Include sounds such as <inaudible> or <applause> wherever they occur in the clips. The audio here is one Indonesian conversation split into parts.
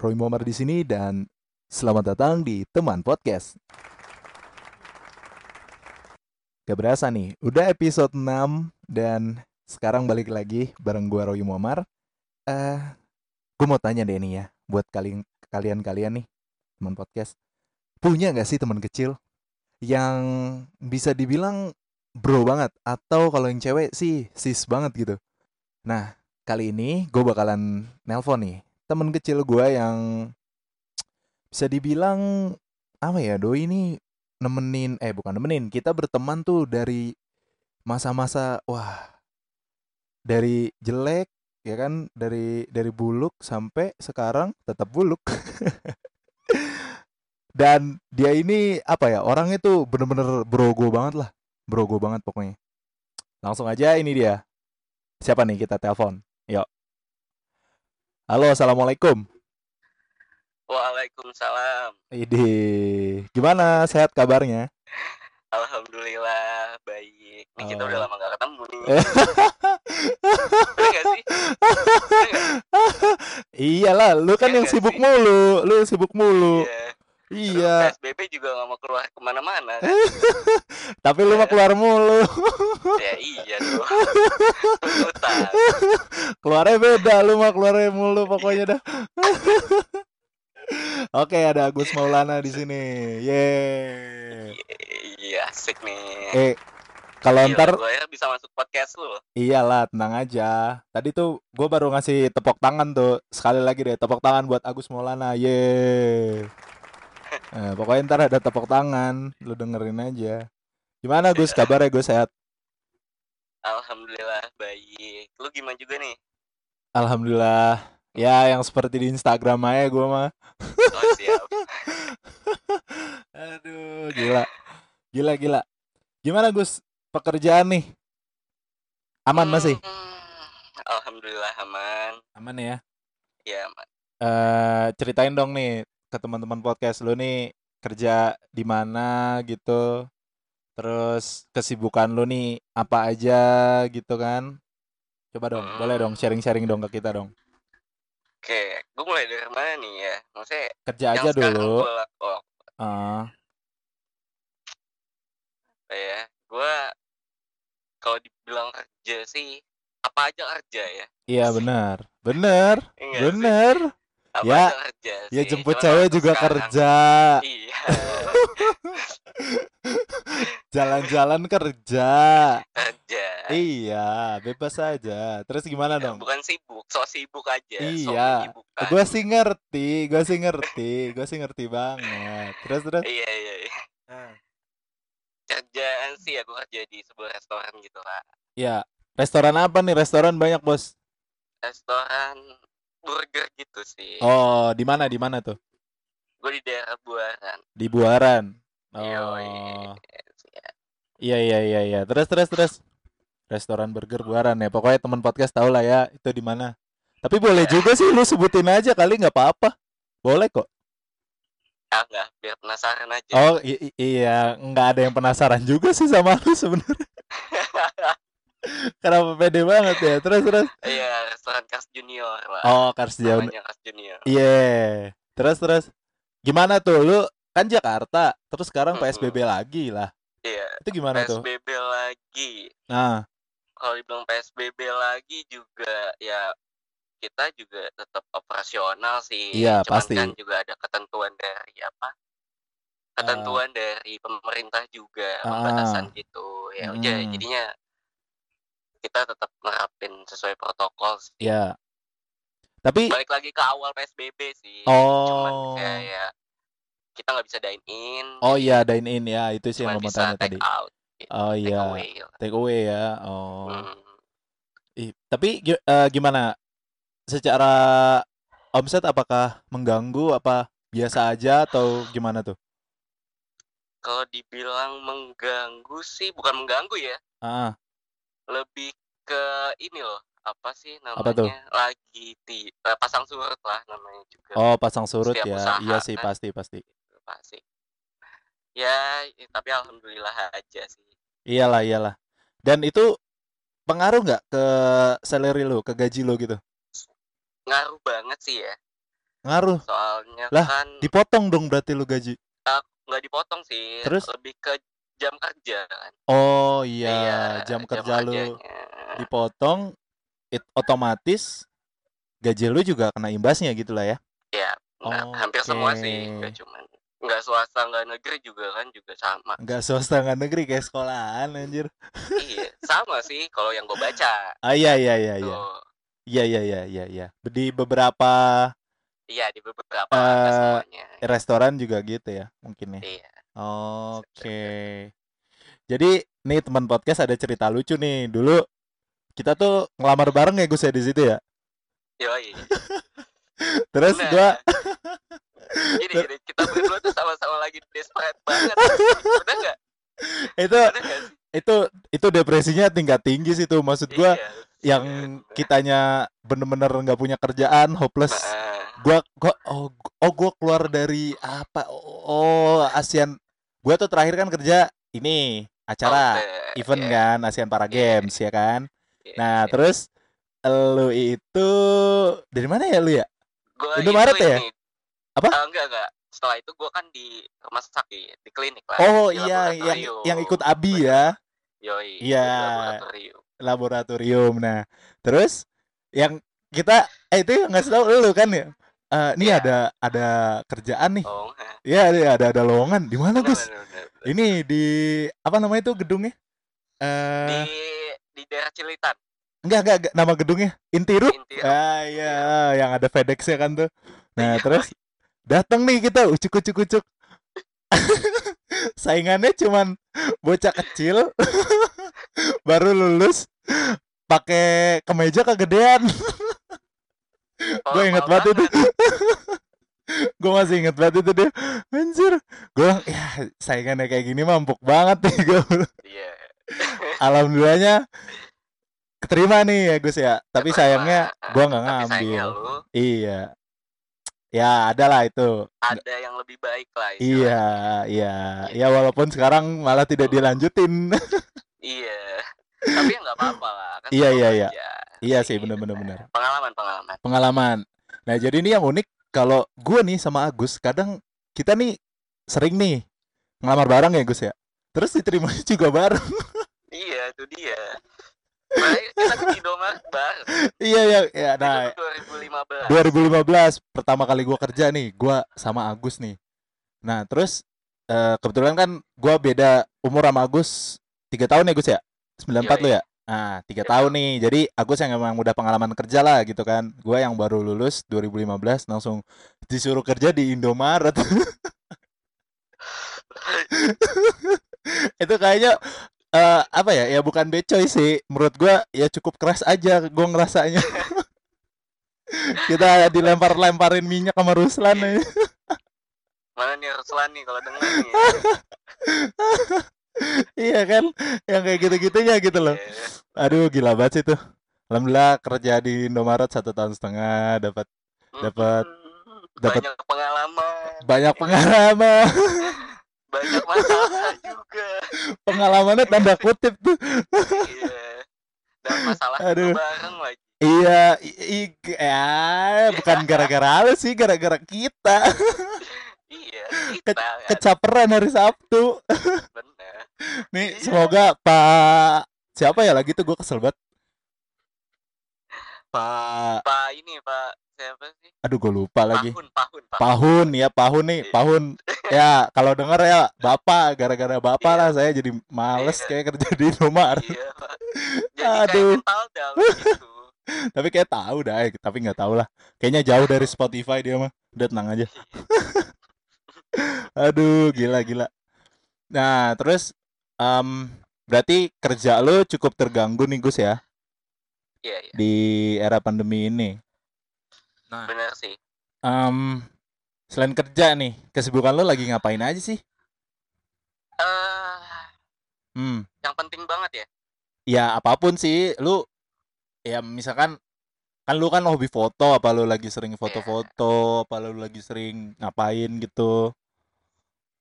Roy Muammar di sini dan selamat datang di Teman Podcast. Gak berasa nih, udah episode 6 dan sekarang balik lagi bareng gua Roy Muammar. Eh, gue mau tanya deh nih ya, buat kalian kalian-kalian nih teman podcast, punya nggak sih teman kecil yang bisa dibilang bro banget atau kalau yang cewek sih sis banget gitu. Nah, kali ini gue bakalan nelpon nih temen kecil gue yang bisa dibilang apa ya doi ini nemenin eh bukan nemenin kita berteman tuh dari masa-masa wah dari jelek ya kan dari dari buluk sampai sekarang tetap buluk. <laughs> Dan dia ini apa ya orangnya tuh bener-bener brogo banget lah brogo banget pokoknya. Langsung aja ini dia. Siapa nih kita telepon? Yuk halo assalamualaikum Waalaikumsalam. Idi, gimana sehat kabarnya? Alhamdulillah baik. Ini kita udah Oh. lama gak ketemu nih. <laughs> Bener gak sih? Bener nggak? Iyalah, lu kan Iya yang sibuk sih? mulu, lu yang sibuk mulu. Iya. Iya, PSBB juga gak mau keluar ke mana-mana kan? <laughs> tapi lu mah keluar mulu. ya iya dong. Tuntutan. <laughs> Keluarnya beda, lu mah keluarnya mulu pokoknya dah. <laughs> Oke, ada Agus Maulana di sini. Yeay. Iya asik nih. Eh, kalau Gila, ntar gue bisa masuk podcast lu. iyalah, tenang aja. Tadi tuh gue baru ngasih tepok tangan tuh. Sekali lagi deh, tepok tangan buat Agus Maulana. Yeay. Eh, pokoknya ntar ada tepok tangan, lu dengerin aja. Gimana Gus? Kabarnya gue sehat. Alhamdulillah baik. Lu gimana juga nih? Alhamdulillah. Ya, yang seperti di Instagram aja gue mah. Oh siap. <laughs> Aduh, gila. Gila, gila. Gimana Gus? Pekerjaan nih? Aman masih? Hmm, Alhamdulillah aman. Aman ya? Ya aman. eh ceritain dong nih ke teman-teman podcast lu nih kerja di mana gitu. Terus kesibukan lu nih apa aja gitu kan? Coba dong, boleh dong sharing-sharing dong ke kita dong. Oke, gue mulai dari mana nih ya? Maksudnya Kerja yang aja dulu. gue lak- oh, Ah, apa ya gue kalau dibilang kerja sih apa aja kerja ya iya benar. Bener, Iya bener. Apa Ya, kerja Ya jemput Cuman cewek juga sekarang- kerja. iya <laughs> Jalan-jalan kerja. kerja Iya, bebas aja. Terus gimana Ya, dong? bukan sibuk so sibuk aja so Iya. menyibukkan. Gue sih ngerti, gue sih ngerti, gue sih ngerti banget. Terus terus. iya iya iya kerjaan sih ya gue kerja di sebuah restoran gitu lah Ya, restoran apa nih? Restoran banyak bos. restoran burger gitu sih Oh, di mana? Di mana tuh? gue di daerah Buaran Di Buaran. Oh, Yoi. iya iya iya iya. Terus terus terus. Restoran burger Buaran ya. Pokoknya teman podcast tahu lah ya itu di mana. Tapi boleh juga sih lu sebutin aja kali nggak apa-apa. Boleh kok. ah nggak biar penasaran aja Oh iya, nggak ada yang penasaran juga sih sama lu sebenarnya. <laughs> Kenapa pede banget ya? Terus terus. iya restoran Cars Junior lah Oh, Kars namanya Cars Junior Iya. Terus terus. Gimana tuh lu kan Jakarta, terus sekarang Mm-mm. PSBB lagi lah. iya Itu gimana tuh? PSBB lagi Nah, kalau dibilang PSBB lagi juga ya kita juga tetap operasional sih. Iya, Cuman pasti. kan juga ada ketentuan dari apa? Ketentuan dari pemerintah juga Ah. pembatasan gitu. Ya udah Hmm. jadinya kita tetap nerapin sesuai protokol sih. ya. Tapi Balik lagi ke awal PSBB sih. Cuman oh. kayak ya kita nggak bisa dine in. Oh iya, dine in ya, itu sih yang Cuman mau tanya take tadi. out. gitu, Oh take iya, away take away ya. Oh. Hmm. Ih, tapi eh, gimana? Secara omset apakah mengganggu apa biasa aja atau gimana tuh? Kalau dibilang mengganggu sih bukan mengganggu ya. Ah, lebih ke ini loh apa sih Apa tuh? namanya lagi di eh, pasang surut lah namanya juga oh pasang surut Setiap ya. usaha Iya sih kan. pasti pasti. pasti ya tapi alhamdulillah aja sih Iyalah iyalah. Dan itu pengaruh nggak ke salary lu, ke gaji lu gitu? ngaruh banget sih ya ngaruh. soalnya Lah, kan Dipotong dong berarti lu gaji. nggak dipotong sih Terus? lebih ke jam kerja kan Oh iya, jam kerja lu kerjanya. dipotong, it otomatis gaji lu juga kena imbasnya gitu lah ya. ya nggak, hampir semua sih nggak cuman nggak swasta nggak negeri juga kan juga sama Enggak swasta nggak negeri kayak sekolahan anjir. iya sama sih kalau yang gue baca Ah iya iya iya iya. Iya iya iya iya iya. Di beberapa iya di beberapa nggak semuanya restoran juga gitu ya, mungkin ya. iya Oke. Jadi nih teman podcast ada cerita lucu nih. Dulu kita tuh ngelamar bareng ya Gus ya di situ ya. yoi <laughs> Terus Bener. gua <laughs> gini, gini kita berdua tuh sama-sama lagi desperate banget udah nggak itu sih itu itu depresinya tingkat tinggi sih tuh. Maksud gua Iya, yang kitanya bener-bener nggak punya kerjaan, hopeless. Nah, Gua gua oh oh gua keluar dari apa? Oh, ASEAN. Gua tuh terakhir kan kerja ini acara event iya, kan ASEAN Para Iya. Games ya kan. iya, Nah, iya. terus lu itu dari mana ya lu ya? Gua Indomaret ya? ini, Apa? eh, enggak enggak setelah itu gue kan di rumah sakit di klinik lah Oh iya, yang yang ikut Abi ya, Yoi, Iya. Laboratorium. Nah, terus yang kita eh itu yang ngasih tahu lu kan ya. Eh, ini Iya. ada ada kerjaan nih. Oh, nah. Iya, ada ada lowongan. Di mana, Gus? Ini di apa namanya itu gedungnya? di Eh, di daerah Cilitan enggak, enggak, enggak, nama gedungnya Intirup. Intirup. Ah, iya, yang ada FedEx ya kan tuh. Nah, Iya. terus datang nih kita ucuk-ucuk-ucuk. <laughs> Saingannya cuman bocah kecil <laughs> <laughs> baru lulus pakai kemeja kegedean. Gue inget banget itu. <laughs> Gue masih inget banget itu dia. Anjir. Gue ya saingannya kayak gini mah empuk banget nih <laughs> gue. Iya. Alhamdulillahnya keterima nih ya Gus ya. Tapi Keterima. sayangnya gue nggak ngambil. lu Iya. Ya ada lah itu. ada yang lebih baik lah Iya, iya. Ya walaupun sekarang malah tidak dilanjutin. Iya. Tapi ya nggak apa-apa lah. Kan Iya, iya, iya. aja. Iya sih bener-bener bener. Pengalaman, pengalaman. Pengalaman. Nah, jadi ini yang unik kalau gue nih sama Agus kadang kita nih sering nih ngelamar bareng ya Gus ya. Terus diterimanya juga bareng. Iya, itu dia. Nah, kita ke Indomaret bareng. iya ya, ya. Nah, Itu 2015. 2015 pertama kali gua kerja nih, gua sama Agus nih. Nah, terus eh, kebetulan kan gua beda umur sama Agus tiga tahun ya Gus ya, 94 lu Yoi. ya. Nah, tiga tahun nih. Jadi Agus yang emang udah pengalaman kerja lah gitu kan. Gua yang baru lulus 2015 langsung disuruh kerja di Indomaret. <laughs> Itu kayaknya eh, apa ya? Ya bukan becoy sih. Menurut gua ya cukup keras aja gua ngerasanya. <laughs> Kita dilempar-lemparin minyak sama Ruslan nih. Mana nih Ruslan nih kalau denger nih. <laughs> iya kan? Yang kayak gitu-gitunya gitu loh. Iya. Aduh, gila banget sih tuh. Alhamdulillah kerja di Indomaret satu tahun setengah dapat Dapat- dapat- banyak pengalaman, banyak pengalaman. <laughs> banyak masalah juga. Pengalamannya tanda kutip tuh. Iya. Dan masalah Aduh. bareng lagi. Iya, i- i- ya bukan gara-gara lu sih, gara-gara kita Iya, kita kan kecaperan hari Sabtu. bener. Nih, semoga Pak siapa ya lagi tuh gue kesel banget. Pak, Pak ini Pak siapa sih? aduh gue lupa lagi. Pahun, Pahun, Pahun. Pahun ya, Pahun nih, Iya. Pahun. Ya, kalau denger ya Bapak, gara-gara Bapak Iya. lah saya jadi males Iya. kayak kerja di Indomaret. Iya, Pak. Jadi Aduh. kayak gitu. <laughs> Tapi kayak tahu dah, eh, tapi nggak tahu lah. Kayaknya jauh dari Spotify dia mah. Udah tenang aja. <laughs> Aduh, gila gila. Nah, terus em, berarti kerja lo cukup terganggu nih Gus ya Iya, iya. di era pandemi ini. Nah, Bener sih. em, selain kerja nih, kesibukan lo lagi ngapain aja sih? Eh, Hmm, yang penting banget ya. ya apa pun sih, lu ya misalkan kan lu kan hobi foto, apa lu lagi sering foto-foto, apa lu lagi sering ngapain gitu?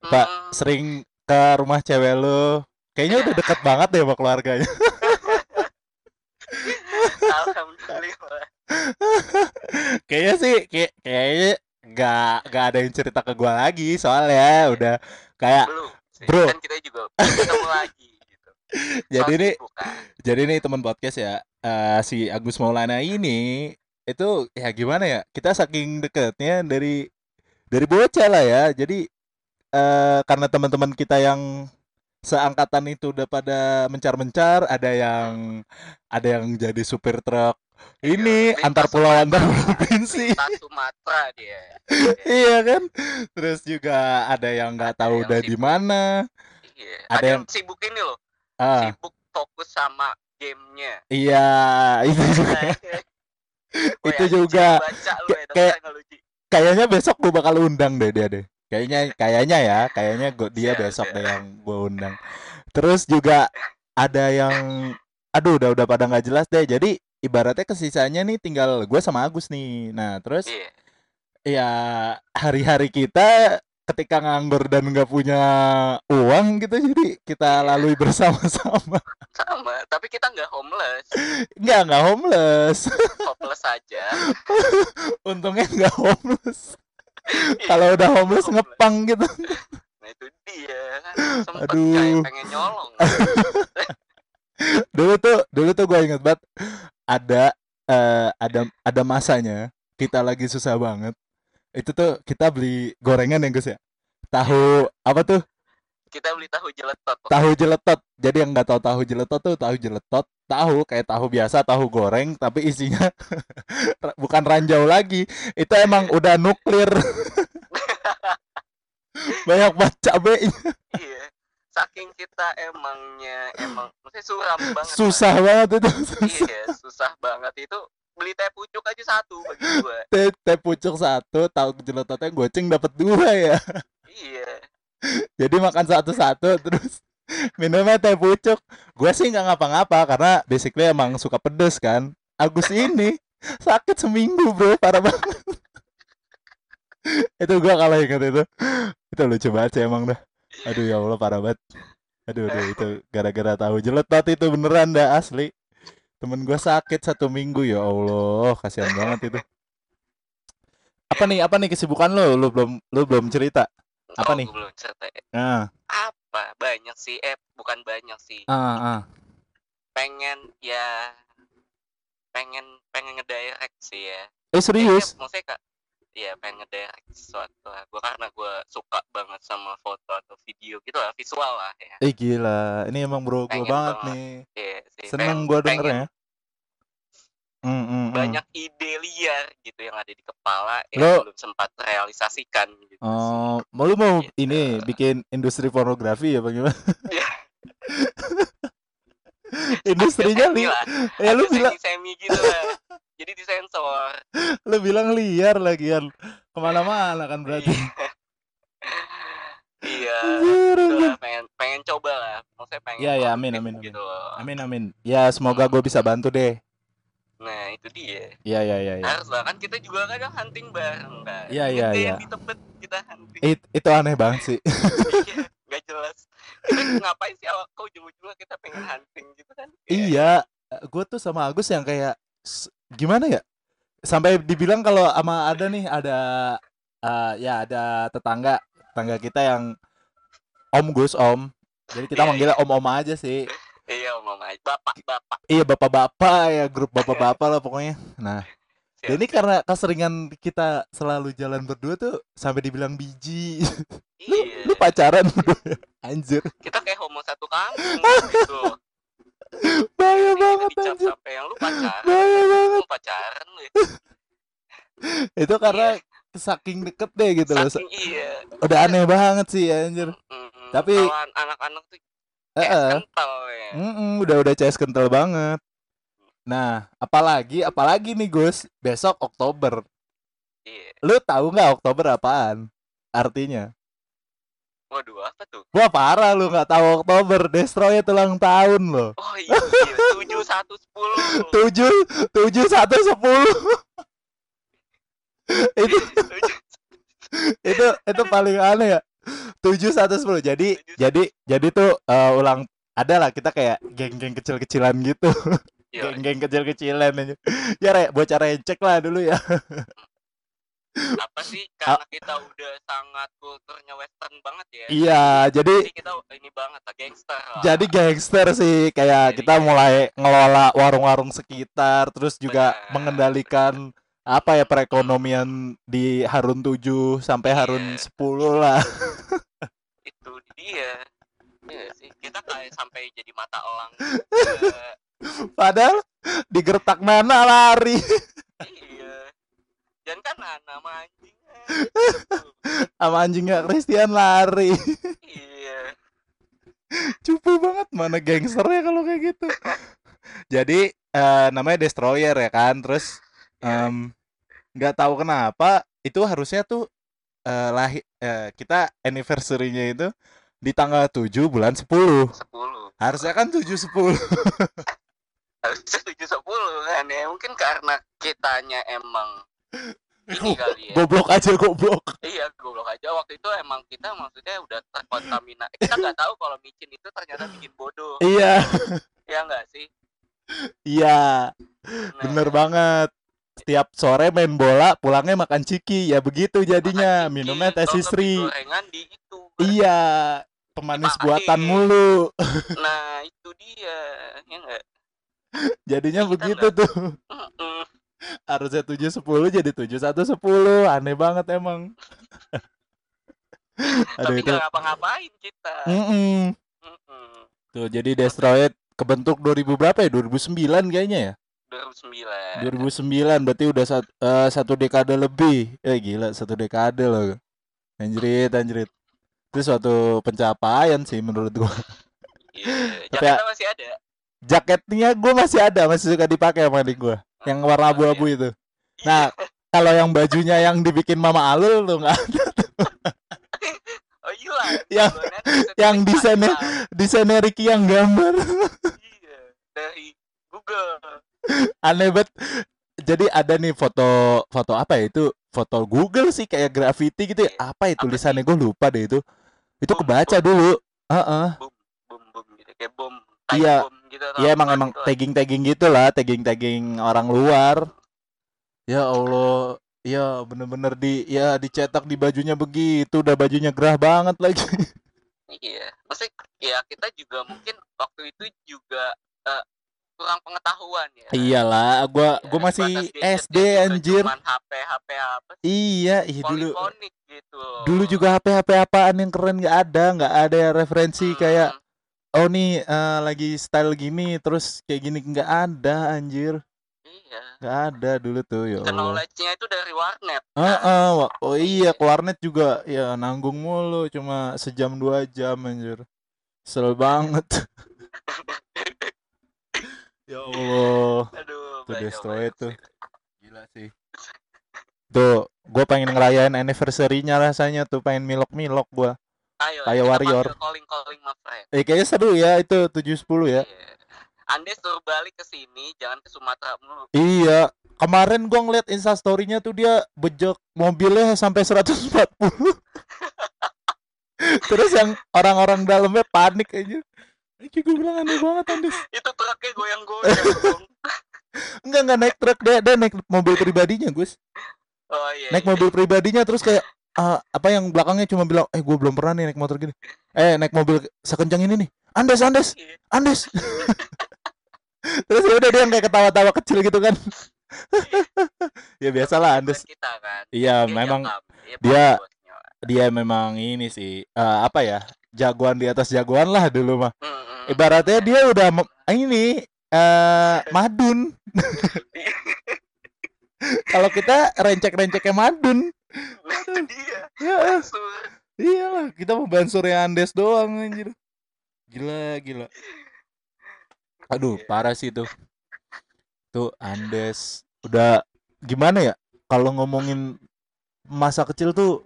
Pak, Hmm, sering ke rumah cewek lu. Kayaknya udah deket banget deh sama keluarganya. Alhamdulillah. Kayaknya sih kayak kayaknya nggak nggak ada yang cerita ke gua lagi soalnya udah kayak belum sih. Bro. kan kita juga ketemu lagi gitu <laughs> jadi ini sibuk kan. jadi ini teman podcast ya eh, si Agus Maulana ini itu ya gimana ya kita saking deketnya dari dari bocah lah ya jadi eh, karena teman-teman kita yang seangkatan itu udah pada mencar-mencar ada yang ada yang jadi supir truk. Iya, ini lintas antar pulau antar provinsi. Sumatera dia. <laughs> Iya kan? Terus juga ada yang nggak tahu yang udah di mana. Iya. Ada ada, yang- yang sibuk ini loh. Ah. Sibuk fokus sama gamenya. Iya <laughs> itu juga. Woi, Itu juga. baca lu Kayak- ya, kayaknya besok gue bakal undang deh dia deh kayaknya kayaknya ya kayaknya gua, dia Siap, besok siap. deh yang gue undang. Terus juga ada yang aduh udah udah pada nggak jelas deh. Jadi ibaratnya kesisanya nih tinggal gue sama Agus nih. Nah terus Iya. ya hari-hari kita ketika nganggur dan nggak punya uang gitu jadi kita Iya. lalui bersama-sama. Sama tapi kita nggak homeless. Nggak nggak homeless. Hopeless aja. <laughs> Untungnya nggak homeless. Iya, <laughs> kalau udah homeless homeless. ngepang gitu. Nah itu dia. Kan sempet Aduh. kayak pengen nyolong. <laughs> Dulu tuh dulu tuh gue inget banget ada eh, ada ada masanya kita lagi susah banget. Itu tuh kita beli gorengan ya Gus ya? Tahu apa tuh kita beli tahu jeletot tahu jeletot. Jadi yang nggak tahu tahu jeletot tuh tahu jeletot. Tahu kayak tahu biasa tahu goreng tapi isinya <laughs> bukan ranjau lagi. Itu emang udah nuklir. <laughs> Banyak banget cabenya. Iya. Saking kita emangnya emang maksudnya suram banget susah banget itu. Pak. iya susah banget. Itu beli teh pucuk aja satu bagi gua teh teh pucuk satu tahu jeletotnya goceng dapat dua ya. Iya jadi makan satu-satu terus minumnya teh pucuk. Gue sih nggak ngapa-ngapa karena basically emang suka pedes kan. Agus ini sakit seminggu bro. Parah banget. Itu gue kalau inget itu. Itu lucu banget sih emang dah. Aduh ya Allah parah banget. Aduh, aduh itu gara-gara tahu jeletot itu beneran dah asli. Temen gue sakit satu minggu ya Allah. Kasihan banget itu. Apa nih apa nih kesibukan lo? Lu belum lu belum cerita Apa Oh, nih? belum cerita ah apa? Banyak sih. Eh bukan banyak sih. Ah ah pengen ya pengen pengen ngedirect sih ya. Eh serius? Kayaknya maksudnya kak ya pengen ngedirect sesuatu lah. Gue karena gue suka banget sama foto atau video gitu lah visual lah ya. Eh gila, ini emang bro gue banget banget. nih. Iya sih, Seneng pengen- gue pengen dengernya. Hmm, hmm. banyak ide liar gitu yang ada di kepala Lo- yang belum sempat realisasikan gitu sih. Oh, mau lu mau Gitu. ini bikin industri pornografi ya bagaimana? Iya. <laughs> Industrinya li, lah, ya lu bilang semi gitu lah jadi disensor lu bilang liar lagian ke mana-mana kan berarti. iya Anjir, anjir. itulah pengen pengen coba lah maksudnya pengen Iya, iya, amin, amin, amin. gitu Amin amin. Ya semoga gue bisa bantu deh. Nah itu dia Iya iya iya. iya. harus lah kan kita juga kadang hunting bareng kan Iya, iya, iya. yang di Tebet kita hunting It, itu aneh banget sih. iya nggak jelas kita ngapain sih awak kau ujung-ujungnya kita pengen hunting gitu kan iya, gue tuh sama Agus yang kayak gimana ya? Sampai dibilang kalau sama ada nih ada eh, ya ada tetangga tetangga kita yang Om Gus Om. Jadi kita Iya, manggilnya Om-Om aja sih. Iya om aja bapak bapak Iya bapak-bapak ya grup bapak-bapak lah pokoknya. Nah, Siap, ini karena keseringan kita selalu jalan berdua tuh sampai dibilang biji. lu, iya lu pacaran berdua? Anjir, kita kayak homo satu kampung <laughs> gitu bahaya banget anjir. sampai yang lu pacaran Bahaya banget. lu pacaran lu ya. <laughs> Itu karena saking deket deh gitu loh. saking iya Udah aneh banget sih anjir. Mm-mm. Tapi- kalau an- anak-anak tuh Kental ya Mm-mm, udah udah CS kental banget. Nah, apalagi apalagi nih Gus, besok Oktober. iya Lu tahu nggak Oktober apaan? Artinya? waduh apa tuh Wah parah lu nggak tahu Oktober, Destroy itu ulang tahun loh. oh iya tujuh satu sepuluh <laughs> Tujuh, tujuh satu sepuluh. <laughs> itu itu itu paling aneh ya. Tujuh satu sepuluh. Jadi jadi jadi tuh eh, ulang ada lah kita kayak geng-geng kecil-kecilan gitu. Iya, geng-geng kecil-kecilan aja. Ya re, bocah recek lah dulu ya. apa sih <laughs> karena kita udah sangat kulturnya western banget ya Iya, jadi jadi kita ini banget lah gangster lah. jadi gangster sih kayak Jadi kita mulai ngelola warung-warung sekitar terus juga Benar. mengendalikan apa ya perekonomian di Harun 7 sampai Harun Iya. 10 lah. itu dia Iya nggak sih kita kayak sampai jadi mata elang. <laughs> Padahal digertak Nana lari. iya dan kan anak sama anjing <laughs> Sama anjingnya Christian lari. iya Cupu banget mana gangsternya kalau kayak gitu. Jadi eh, namanya Destroyer ya kan. Terus Iya. Nggak tahu kenapa itu harusnya tuh eh, lahir eh, kita anniversary-nya itu di tanggal 7 bulan 10. 10 Harusnya kan 7 10. <laughs> harusnya tujuh sepuluh kan ya mungkin karena kitanya emang <laughs> ini kali ya. Goblok aja goblok. iya goblok aja. Waktu itu emang kita maksudnya udah terkontaminasi. Kita nggak tahu kalau micin itu ternyata bikin bodoh. Iya, ya nggak sih? Iya, Nah, bener banget. Setiap sore main bola, pulangnya makan ciki. Ya begitu jadinya, ciki, minumnya teh sisri. mie gorengan di itu Iya, pemanis Dipakai. buatan mulu. nah itu dia ya Jadinya Kita begitu tuh. Mm-mm. Harusnya 7 10 jadi 7 1 10. Aneh banget emang. <laughs> Aduh tapi itu. nggak ngapa-ngapain kita Mm-mm. Mm-mm. Tuh jadi Destroyed kebentuk 2000 berapa ya? 2009 kayaknya ya? 2009 2009 berarti udah sat, eh, satu dekade lebih. Eh gila, satu dekade loh. Anjrit, anjrit. Itu suatu pencapaian sih menurut gua. iya <laughs> Tapi Jakarta masih ada Jaketnya gua masih ada, masih suka dipakai sama adik gua. Yang warna abu-abu itu. Nah, kalau yang bajunya yang dibikin Mama Alul tuh nggak ada. <laughs> oh hilang Yang- ada yang desainnya-. Desainnya Ricky yang gambar. <laughs> iya dari Google Aneh banget. Jadi ada nih foto foto apa ya itu? Foto Google sih kayak graffiti gitu ya. Apa ya tulisannya gue lupa deh itu. Itu Bom, kebaca bom. dulu. Heeh. bom bom bom gitu kayak bom Iya. gitu Iya emang emang gitu tagging tagging gitu lah, tagging tagging orang luar. Ya Allah, ya bener-bener di ya dicetak di bajunya begitu, udah bajunya gerah banget lagi. <laughs> iya maksudnya ya kita juga mungkin waktu itu juga eh, kurang pengetahuan ya Iyalah, gua Ya, gua masih SD anjir. cuman HP HP apa sih Iya, ih dulu gitu dulu juga HP HP apaan yang keren nggak ada, nggak ada referensi Hmm, kayak oh nih eh, lagi style gini terus kayak gini nggak ada anjir, iya nggak ada dulu tuh ya Allah. knowledge-nya itu dari warnet Heeh, wa- oh iya ke warnet juga ya nanggung mulu cuma sejam dua jam anjir. Kesel banget. <laughs> ya <laughs> Allah, aduh Tuh tuh. sih. gila sih. Tuh, gue pengen ngerayain anniversary-nya rasanya tuh pengen milok-milok gua. ayo Kayak Warrior. calling calling my friend Eh kayaknya seru ya itu 710 ya. Iya. Anda suruh balik ke sini, jangan ke Sumatera mulu. Iya, kemarin gua ngeliat Insta story-nya tuh dia bejek mobilnya sampai 140. <laughs> Terus yang orang-orang dalamnya panik aja. Ini gue bilang aneh banget Andis. <laughs> Itu truknya goyang-goyang. <laughs> Enggak enggak naik truk dia, dia naik mobil pribadinya Gus. oh iya. Naik iya. mobil pribadinya terus kayak ah, apa yang belakangnya cuma bilang eh gue belum pernah nih naik motor gini. Eh naik mobil sekencang ini nih. Andes Andes Iya. Andes. <laughs> terus ya udah dia yang kayak ketawa-tawa kecil gitu kan. ya biasalah Andes. Kita kan. Iya Dia memang dia dia- dia memang ini sih eh, apa ya jagoan di atas jagoan lah dulu mah Mm, mm. Ibaratnya dia udah ini eh madun <laughs> kalau kita rencek-renceknya madun Nah, itu dia. ya Sur. iyalah kita mau bansurnya Andes doang anjir gila gila aduh Iya. parah sih tuh tuh Andes udah gimana ya kalau ngomongin masa kecil tuh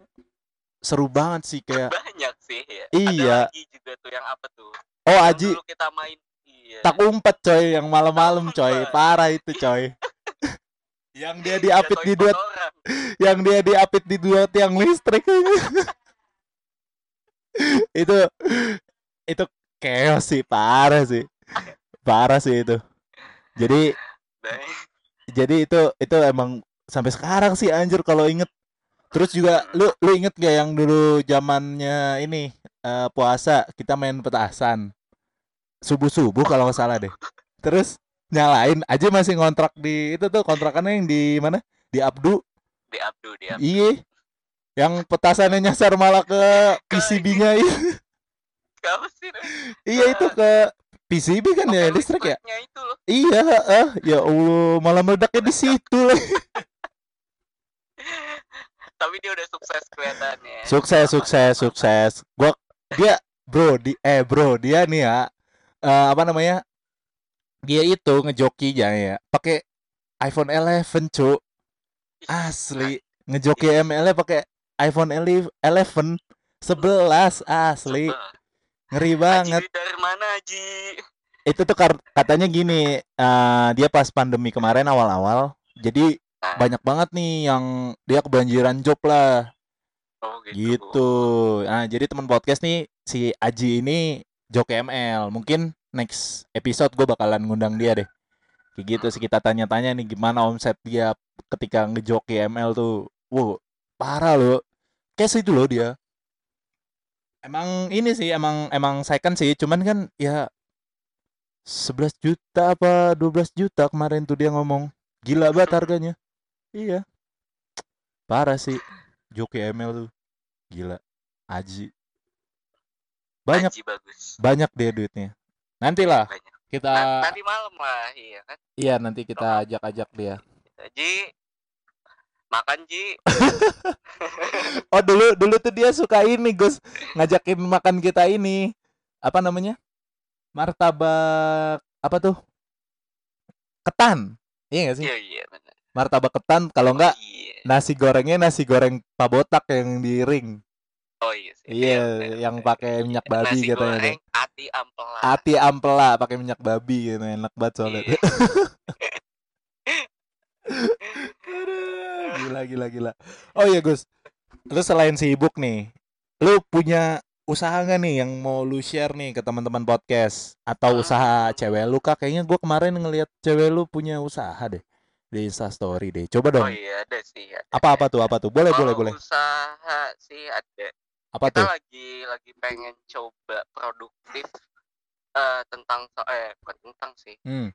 seru banget sih kayak Banyak sih ya. Iya. Ada lagi juga tuh yang apa tuh? Oh Yang Aji. Dulu kita main. Iya. tak umpet coy yang malam-malam coy. parah itu coy. <laughs> Yang dia diapit di dua kotoran. yang dia diapit di dua tiang listrik <laughs> itu itu chaos sih parah sih. Parah sih itu. Jadi jadi itu itu emang sampai sekarang sih anjir kalau inget Terus juga lu lu inget gak yang dulu zamannya ini eh, puasa kita main petasan subuh subuh kalau nggak salah deh. Terus nyalain aja masih ngontrak di itu tuh kontrakannya yang di mana? Di Abdu. di Abdu di Abdu Iya. Yang petasannya nyasar malah ke <laughs> PCB-nya iya. <laughs> sih Iya itu ke PCB kan ya Pakai listrik ya? itu loh Iya, ah, ya Allah, malah meledaknya di situ. <laughs> tapi dia udah sukses kelihatannya Sukses, sukses, sukses. Gua dia bro, di eh bro, dia nih ya eh, apa namanya? Dia itu ngejoki aja ya, pakai iPhone 11, cu. Asli, ngejoki ML pakai iPhone 11 11 asli. Sebel. Ngeri Haji banget. dari mana Haji Itu tuh katanya gini, eh, dia pas pandemi kemarin awal-awal, jadi banyak banget nih yang dia kebanjiran job lah. oh gitu, Gitu. Nah, jadi teman podcast nih si Aji ini Joki ML. Mungkin next episode gue bakalan ngundang dia deh. Kayak gitu sih kita tanya-tanya nih gimana omset dia ketika ngejoki ML tuh. Wow, parah loh. Cash itu loh dia. Emang ini sih emang emang second sih, cuman kan ya 11 juta apa 12 juta kemarin tuh dia ngomong. Gila banget harganya. Iya. Parah sih. Joki ML tuh. Gila. Aji. Banyak Haji bagus banyak deh duitnya. Nantilah Banyak. kita tadi malam lah iya kan iya nanti kita ajak-ajak dia. Ji makan Ji <laughs> Oh dulu dulu tuh dia suka ini Gus ngajakin makan kita ini apa namanya martabak apa tuh ketan iya gak sih iya iya benar martabak ketan kalau enggak iya nasi gorengnya nasi goreng pabotak yang di ring oh iya sih iya benar, yang benar. pakai minyak babi nasi tuh goreng ati ampela ati ampela pakai minyak babi gitu enak banget soalnya Iya. Aduh, <laughs> <laughs> gila gila gila. Oh iya Gus, lu selain sibuk nih, lu punya usaha nggak nih yang mau lu share nih ke teman-teman podcast atau Hmm. usaha cewek lu kak? Kayaknya gua kemarin ngeliat cewek lu punya usaha deh di Insta Story deh. Coba dong. oh iya ada sih ada. Apa apa tuh apa tuh? Boleh boleh Kalau boleh. usaha sih ada Apa kita tuh? lagi lagi pengen coba produktif eh tentang so- eh bukan tentang sih Hmm.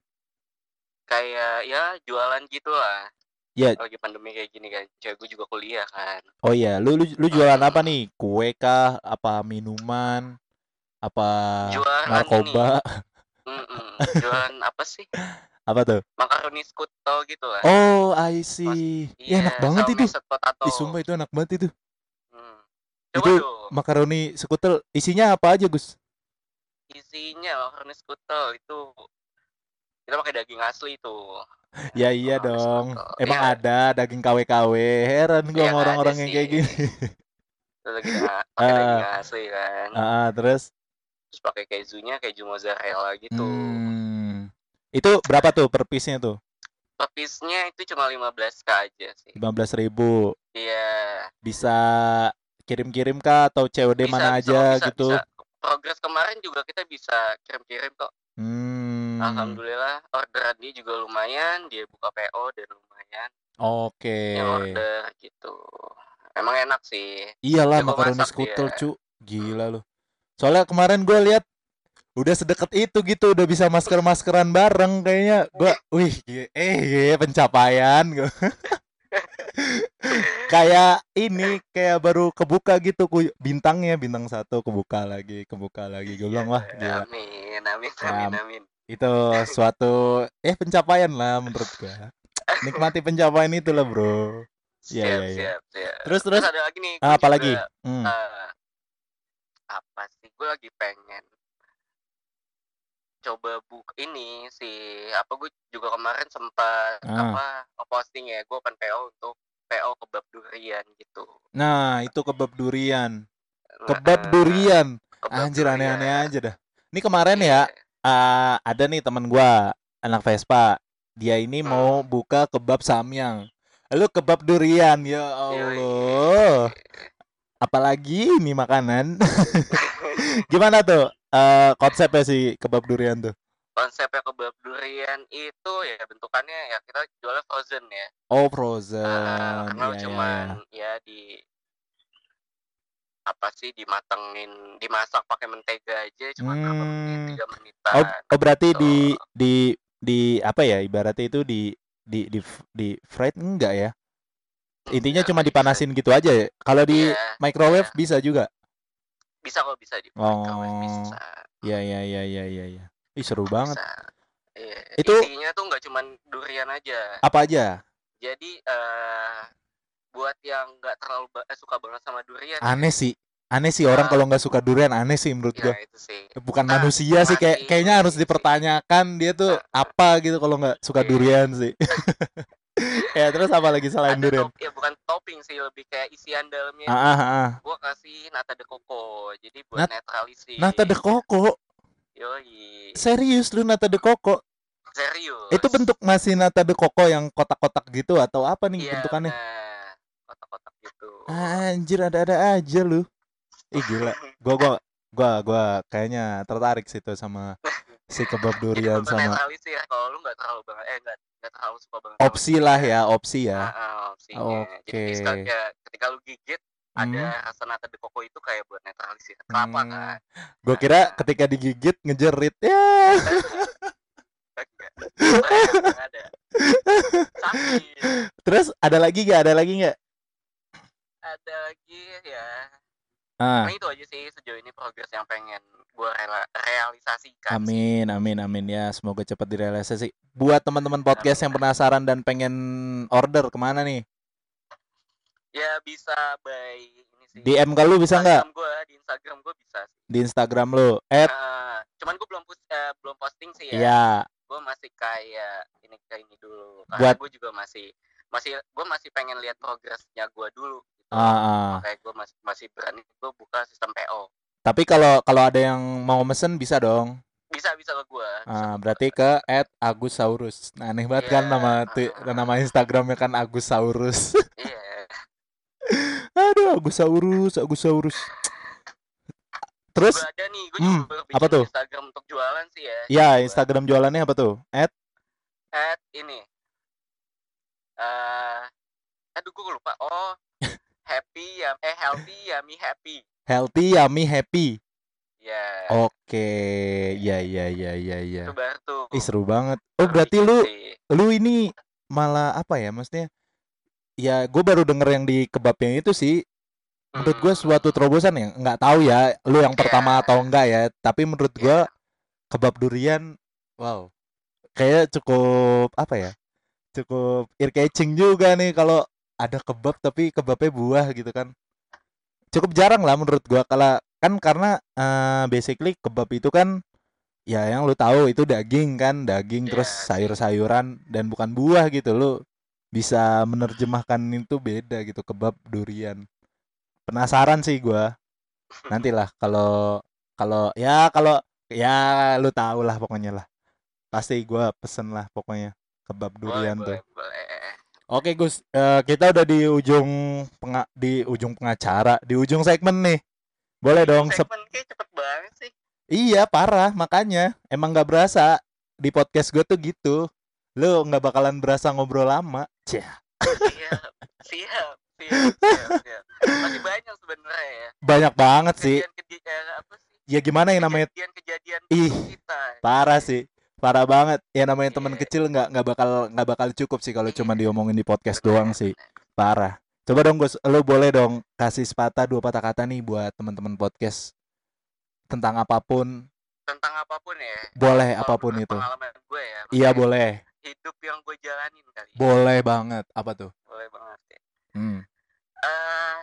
kayak ya jualan gitu lah Ya. lagi pandemi kayak gini kan cewek gue juga kuliah kan Oh iya, lu lu, lu jualan apa nih? Kue kah? Apa minuman? Apa jualan narkoba? ini Mm-mm. jualan apa sih <laughs> Apa tuh? makaroni skutel gitu lah Oh, I see. Ya enak banget itu. Ih, sumpah itu enak banget itu. Hmm. Itu Coba dong makaroni skutel isinya apa aja, Gus? isinya makaroni skutel itu kita pakai daging asli tuh Ya iya Makaroni dong. skutel. Emang Iya. ada daging KW-KW. Heran gua Iya, ada orang-orang yang kayak gini. Terus pakai <laughs> daging asli kan Ah, terus terus pakai kejunya keju mozzarella gitu hmm, itu berapa tuh per piece-nya tuh? per piece-nya itu cuma 15k aja sih 15.000. iya Bisa kirim-kirim kah atau COD Bisa, mana bisa, aja bisa, gitu? bisa. progres kemarin juga kita bisa kirim-kirim kok Hmm. alhamdulillah orderan dia juga lumayan dia buka PO dan lumayan Oke. yang order gitu emang enak sih Iyalah makaroni skutel, dia. cu. Gila lu. Soalnya kemarin gue lihat udah sedekat itu gitu, udah bisa masker-maskeran bareng kayaknya. Gua, wih, eh iya, pencapaian gua. <laughs> kayak ini kayak baru kebuka gitu ku bintangnya bintang satu kebuka lagi kebuka lagi gue bilang wah gila Iya, amin amin Ya, amin amin itu suatu eh pencapaian lah menurut gua nikmati pencapaian itu lah bro Iya, iya, iya. siap siap Terus, terus? ada lagi nih Ah, gua apa juga, lagi hmm. eh, apa sih gue lagi pengen coba buka ini sih apa gue juga kemarin sempat Ah. apa posting ya gue open PO untuk PO kebab durian gitu. Nah itu kebab durian. Nah, kebab eh, durian. kebab anjir aneh-aneh aja dah. Ini kemarin ya Iya. ah, ada nih teman gua anak Vespa. Dia ini Hmm. mau buka kebab samyang. Lu kebab durian ya Yoi. Allah. apalagi ini makanan. <laughs> Gimana tuh eh konsepnya sih kebab durian tuh konsepnya kebab durian itu ya bentukannya ya kita jualnya frozen ya Oh, frozen. karena Iya, iya, cuman iya. ya di apa sih dimatengin dimasak pakai mentega aja cuma berapa menit Hmm. tiga Oh, menitan oh berarti gitu di di di apa ya ibaratnya itu di di di di fried enggak ya? Intinya Enggak, cuma bisa dipanasin gitu aja ya. Kalau di iya microwave iya bisa juga. Bisa kok bisa di Oh, bisa ya ya ya ya ya ya. Ih seru banget. bisa Iya, Itu isinya tuh nggak cuman durian aja apa aja? jadi eh buat yang nggak terlalu ba- eh, suka banget sama durian ya Aneh sih. Aneh sih orang ah kalau nggak suka durian aneh sih menurut ya gua. itu sih Bukan kita manusia sih kayak kayaknya harus sih dipertanyakan dia tuh Ah, apa gitu kalau nggak suka iya durian sih. <laughs> Ya terus apa lagi selain ada durian? top ya bukan topping sih lebih kayak isian dalamnya Ah, itu ah, ah. gua kasih nata de coco jadi buat Nat nata de netralisir coco. yoi Serius lu nata de coco? Itu serius bentuk masih nata de coco yang kotak-kotak gitu atau apa nih iya bentukannya? kotak-kotak gitu Anjir ada-ada aja lu. Ih gila. Gua gua gua gua kayaknya tertarik situ sama si kebab <laughs> durian sama netralisir kalau lu nggak terlalu banget eh nggak nggak terlalu suka banget opsi lah ya, opsi ya. Opsinya jadi Oke. sekali ya, ketika lu gigit ada Hmm. rasa nata de coco itu kayak buat netralisir kelapa Hmm. kan Gua kira nah ketika digigit ngejerit <laughs> ya. ada Terus ada lagi nggak? Ada lagi nggak? ada lagi ya Ah, nah itu aja sih sejauh ini progres yang pengen gue rela- realisasikan sih amin, amin, amin ya. Semoga cepat direalisasi. Buat teman-teman podcast amin yang penasaran dan pengen order ke mana nih? ya bisa by ini sih DM ke lu bisa nggak? Gue di Instagram gue bisa sih Di Instagram lu. At Nah, cuman gue belum pus- eh, belum posting sih ya ya gue masih kayak ini kayak ini dulu karena buat gue juga masih masih gue masih pengen lihat progresnya gue dulu ah, ah. makanya gue masih masih berani gue buka sistem PO Tapi kalau kalau ada yang mau mesen bisa dong. bisa bisa ke gue Ah, berarti ke @agusaurus. Nah, aneh banget kan iya nama tu- nama Instagramnya kan Agusaurus. iya <laughs> Aduh, Agusaurus, Agusaurus. Terus, juga ada nih gue hmm, apa tuh? Instagram untuk jualan sih ya Ya, Instagram jualannya apa tuh? At at ini eh aduh gue lupa oh happy ya eh healthy yummy happy Healthy Yummy Happy. ya Oke, ya ya ya ya ya. itu baru tuh Ih, seru banget. Oh, baru berarti lu sih lu ini malah apa ya? Maksudnya ya gue baru denger yang di kebabnya itu sih. Menurut gue suatu hmm terobosan ya. Nggak tahu ya, lu yang pertama atau ya enggak ya. Tapi menurut gue ya kebab durian, wow, kayak cukup apa ya? Cukup ear catching juga nih kalau ada kebab tapi kebabnya buah gitu kan. Cukup jarang lah menurut gua kalau kan karena eh, basically kebab itu kan ya yang lu tahu itu daging kan, daging terus ya sih sayur-sayuran dan bukan buah gitu. Lu bisa menerjemahkan itu beda gitu kebab durian. Penasaran sih gua. Nantilah kalau kalau ya kalau ya lu tahu lah pokoknya lah. Pasti gua pesen lah pokoknya kebab boleh durian tuh. boleh boleh Oke Gus, eh, kita udah di ujung penga- di ujung pengacara, di ujung segmen nih. Boleh dong. segmen kayak cepet banget sih iya parah, makanya emang nggak berasa di podcast gue tuh gitu. Lu nggak bakalan berasa ngobrol lama. Cih, siap siap siap siap, siap. masih banyak sebenarnya ya banyak banget sih. kejadian-kejadian apa sih Ya gimana yang namanya? kejadian-kejadian Ih, kita parah sih, parah banget. Ya namanya teman iya kecil nggak nggak bakal nggak bakal cukup sih kalau cuma diomongin di podcast doang benar sih. benar Parah. Coba dong Gus, lu boleh dong kasih sepatah dua patah kata nih buat teman-teman podcast tentang apa pun tentang apa pun ya Boleh apa pun itu. pengalaman gue ya Iya boleh. hidup yang gue jalanin kali ya Boleh banget. Apa tuh? boleh banget ya Hmm. eh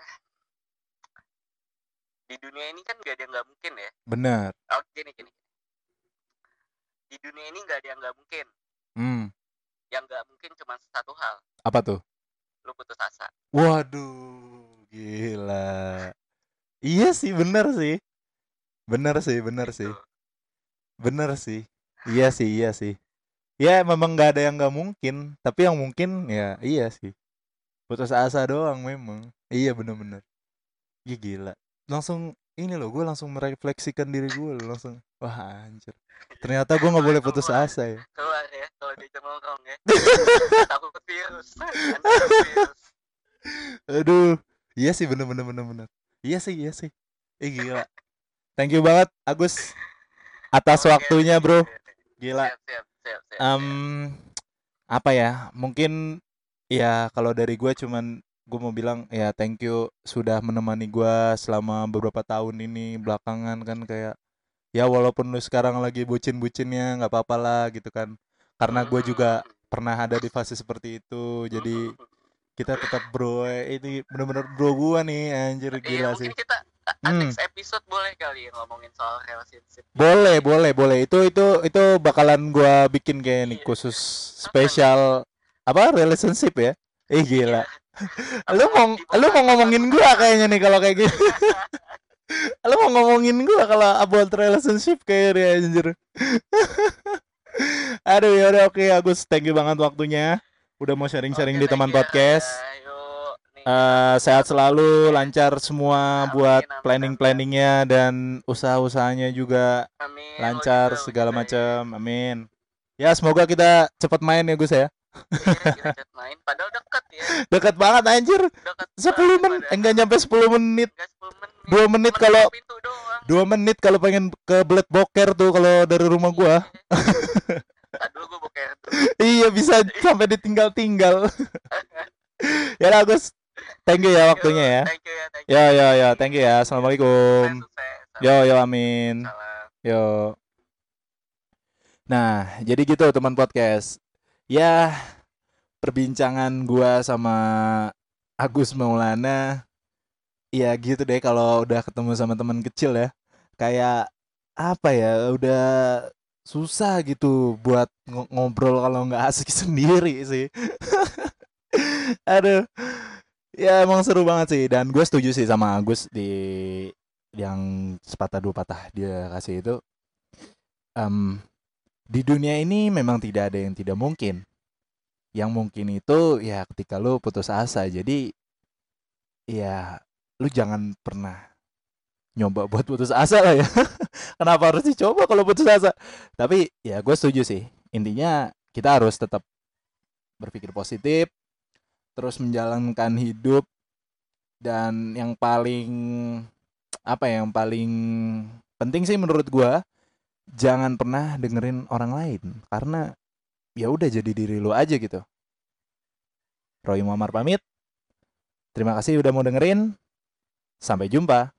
di dunia ini kan gak ada yang nggak mungkin ya Bener. oh gini gini di dunia ini nggak ada yang nggak mungkin Hmm. yang nggak mungkin cuma satu hal Apa tuh? lu putus asa Waduh, gila. Iya sih, bener sih. Bener sih, bener sih. gitu Bener sih. Iya sih, iya sih. Ya memang nggak ada yang nggak mungkin. Tapi yang mungkin ya iya sih. Putus asa doang memang. Iya bener-bener. Iya gila. Langsung ini loh gue langsung merefleksikan diri gue loh langsung wah anjir. Ternyata gue nggak boleh putus asa ya. keluar ya kalau diajak nongkrong ya. <laughs> Takut virus aduh iya sih bener bener bener bener. Iya sih iya sih. Eh gila. Thank you banget Agus atas Oke, waktunya bro. gila. Siap siap siap siap, siap. apa ya mungkin ya kalau dari gue cuman gue mau bilang ya thank you sudah menemani gue selama beberapa tahun ini belakangan kan kayak ya walaupun lu sekarang lagi bucin-bucinnya nggak apa-apa lah gitu kan. Karena gue juga pernah ada di fase seperti itu jadi kita tetap bro eh, ini bener-bener bro gue nih anjir gila sih. kita uh, Hmm. next episode boleh kali ya ngomongin soal relationship. Boleh boleh boleh. Itu itu itu bakalan gue bikin kayak nih Iya. khusus spesial apa relationship ya? Eh gila lu mau lu mau ngomongin gua kayaknya nih kalau kayak gitu. Lu mau ngomongin gua kalau about relationship kayaknya anjir. Aduh ya udah oke Agus thank you banget waktunya. Udah mau sharing-sharing Oke, di teman you, podcast. Eh, sehat selalu lancar semua Amin, buat amin, planning-planningnya dan usaha-usahanya juga amin, lancar segala macam amin. Ya semoga kita cepat main ya Gus ya main padahal deket ya. Dekat banget anjir. Deket 10 banget menit enggak nyampe 10 menit. Nggak 10 menit. Dua menit kalau- dua menit kalau pengen ke Blade Boker tuh kalau dari rumah gua. <laughs> Dulu gue boker iya bisa sampai ditinggal-tinggal. <laughs> Ya lah Gus thank you ya waktunya ya. Thank you ya, thank you. ya ya ya thank you ya. Assalamualaikum. yo yo amin. Yo. Nah jadi gitu teman podcast ya perbincangan gua sama Agus Maulana ya gitu deh kalau udah ketemu sama teman kecil ya. Kayak apa ya udah susah gitu buat ngo- ngobrol kalau nggak asik <laughs> sendiri sih. <laughs> Aduh ya emang seru banget sih dan gue setuju sih sama Agus di yang sepatah dua patah dia kasih itu. Em, di dunia ini memang tidak ada yang tidak mungkin. Yang mungkin itu ya ketika lu putus asa jadi ya lu jangan pernah nyoba <laughs> buat putus asa lah ya. <laughs> Kenapa harus dicoba kalau putus asa? Tapi ya gue setuju sih. Intinya kita harus tetap berpikir positif terus menjalankan hidup dan yang paling apa ya, yang paling penting sih menurut gua jangan pernah dengerin orang lain karena ya udah jadi diri lu aja gitu. Roy Muammar pamit. Terima kasih udah mau dengerin. Sampai jumpa.